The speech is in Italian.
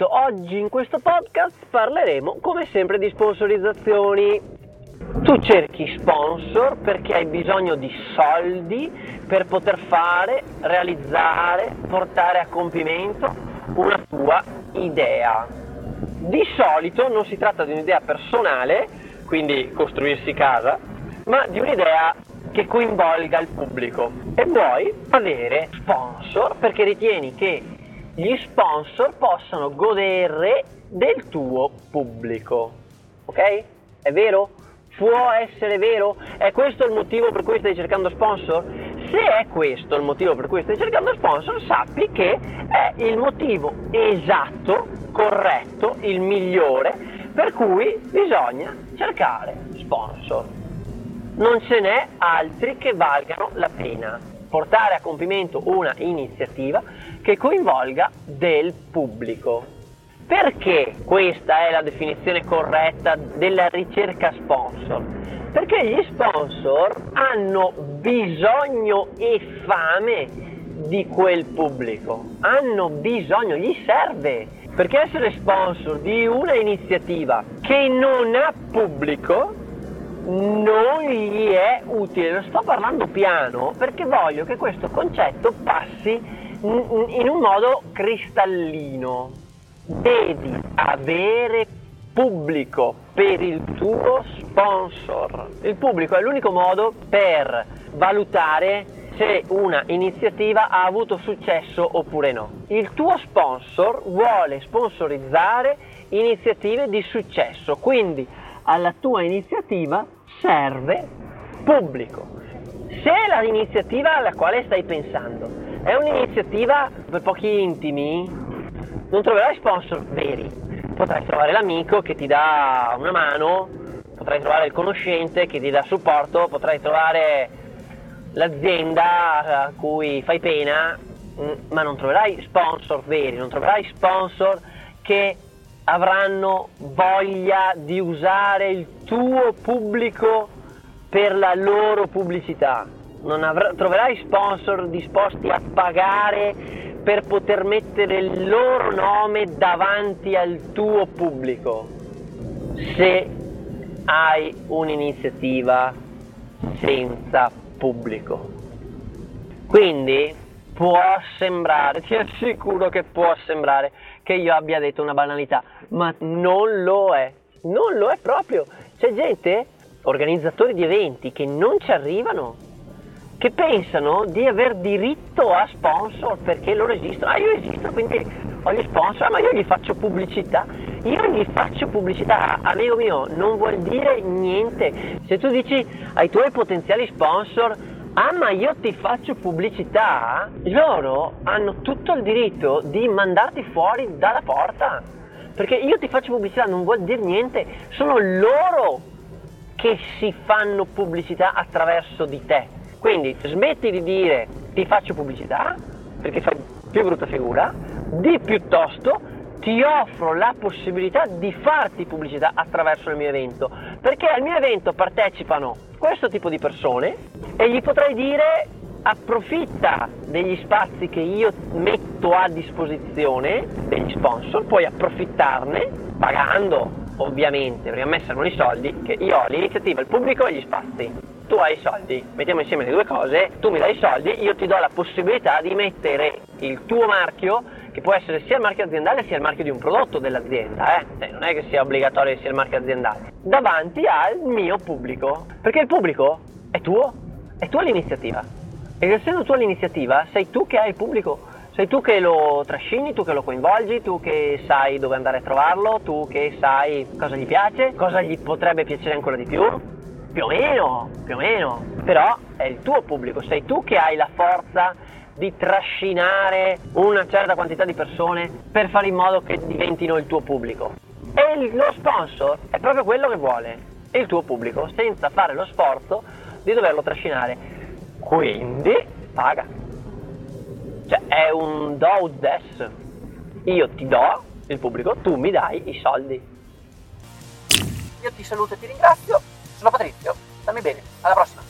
Oggi in questo podcast parleremo come sempre di sponsorizzazioni. Tu cerchi sponsor perché hai bisogno di soldi per poter fare, realizzare, portare a compimento una tua idea. Di solito non si tratta di un'idea personale, quindi costruirsi casa, ma di un'idea che coinvolga il pubblico e vuoi avere sponsor perché ritieni che gli sponsor possano godere del tuo pubblico. Ok? È vero? Può essere vero? È questo il motivo per cui stai cercando sponsor? Se è questo il motivo per cui stai cercando sponsor, sappi che è il motivo esatto, corretto, il migliore per cui bisogna cercare sponsor. Non ce n'è altri che valgano la pena portare a compimento una iniziativa che coinvolga del pubblico. Perché questa è la definizione corretta della ricerca sponsor? Perché gli sponsor hanno bisogno e fame di quel pubblico, hanno bisogno, gli serve. Perché essere sponsor di una iniziativa che non ha pubblico non gli è utile. Lo sto parlando piano perché voglio che questo concetto passi in un modo cristallino. Devi avere pubblico per il tuo sponsor. Il pubblico è l'unico modo per valutare se una iniziativa ha avuto successo oppure no. Il tuo sponsor vuole sponsorizzare iniziative di successo, quindi alla tua iniziativa serve pubblico. Se l'iniziativa alla quale stai pensando è un'iniziativa per pochi intimi, non troverai sponsor veri. Potrai trovare l'amico che ti dà una mano, potrai trovare il conoscente che ti dà supporto, potrai trovare l'azienda a cui fai pena, mm, ma non troverai sponsor veri, non troverai sponsor che avranno voglia di usare il tuo pubblico per la loro pubblicità. Non avr- troverai sponsor disposti a pagare per poter mettere il loro nome davanti al tuo pubblico. Se hai un'iniziativa senza pubblico. Quindi può sembrare, ti assicuro che può sembrare che io abbia detto una banalità, ma non lo è, non lo è proprio. C'è gente, organizzatori di eventi, che non ci arrivano, che pensano di aver diritto a sponsor perché loro esistono. Ah, io esisto, quindi ho gli sponsor, ma io gli faccio pubblicità. Io gli faccio pubblicità, amico mio, non vuol dire niente. Se tu dici ai tuoi potenziali sponsor ah ma io ti faccio pubblicità, loro hanno tutto il diritto di mandarti fuori dalla porta. Perché io ti faccio pubblicità non vuol dire niente, sono loro che si fanno pubblicità attraverso di te. Quindi smetti di dire ti faccio pubblicità, perché fai più brutta figura, di piuttosto ti offro la possibilità di farti pubblicità attraverso il mio evento, perché al mio evento partecipano questo tipo di persone e gli potrei dire approfitta degli spazi che io metto a disposizione degli sponsor, puoi approfittarne pagando ovviamente, perché a me servono i soldi, che io ho l'iniziativa, il pubblico e gli spazi. Tu hai i soldi, mettiamo insieme le due cose, tu mi dai i soldi, io ti do la possibilità di mettere il tuo marchio che può essere sia il marchio aziendale sia il marchio di un prodotto dell'azienda, eh? eh non è che sia obbligatorio che sia il marchio aziendale, davanti al mio pubblico, perché il pubblico è tuo, è tua l'iniziativa. E essendo tua l'iniziativa, sei tu che hai il pubblico, sei tu che lo trascini, tu che lo coinvolgi, tu che sai dove andare a trovarlo, tu che sai cosa gli piace, cosa gli potrebbe piacere ancora di più. Più o meno, più o meno. Però è il tuo pubblico, sei tu che hai la forza di trascinare una certa quantità di persone per fare in modo che diventino il tuo pubblico. E lo sponsor è proprio quello che vuole, il tuo pubblico, senza fare lo sforzo di doverlo trascinare. Quindi paga. Cioè è un do des. Io ti do il pubblico, tu mi dai i soldi. Io ti saluto e ti ringrazio. Sono Patrizio, stammi bene. Alla prossima.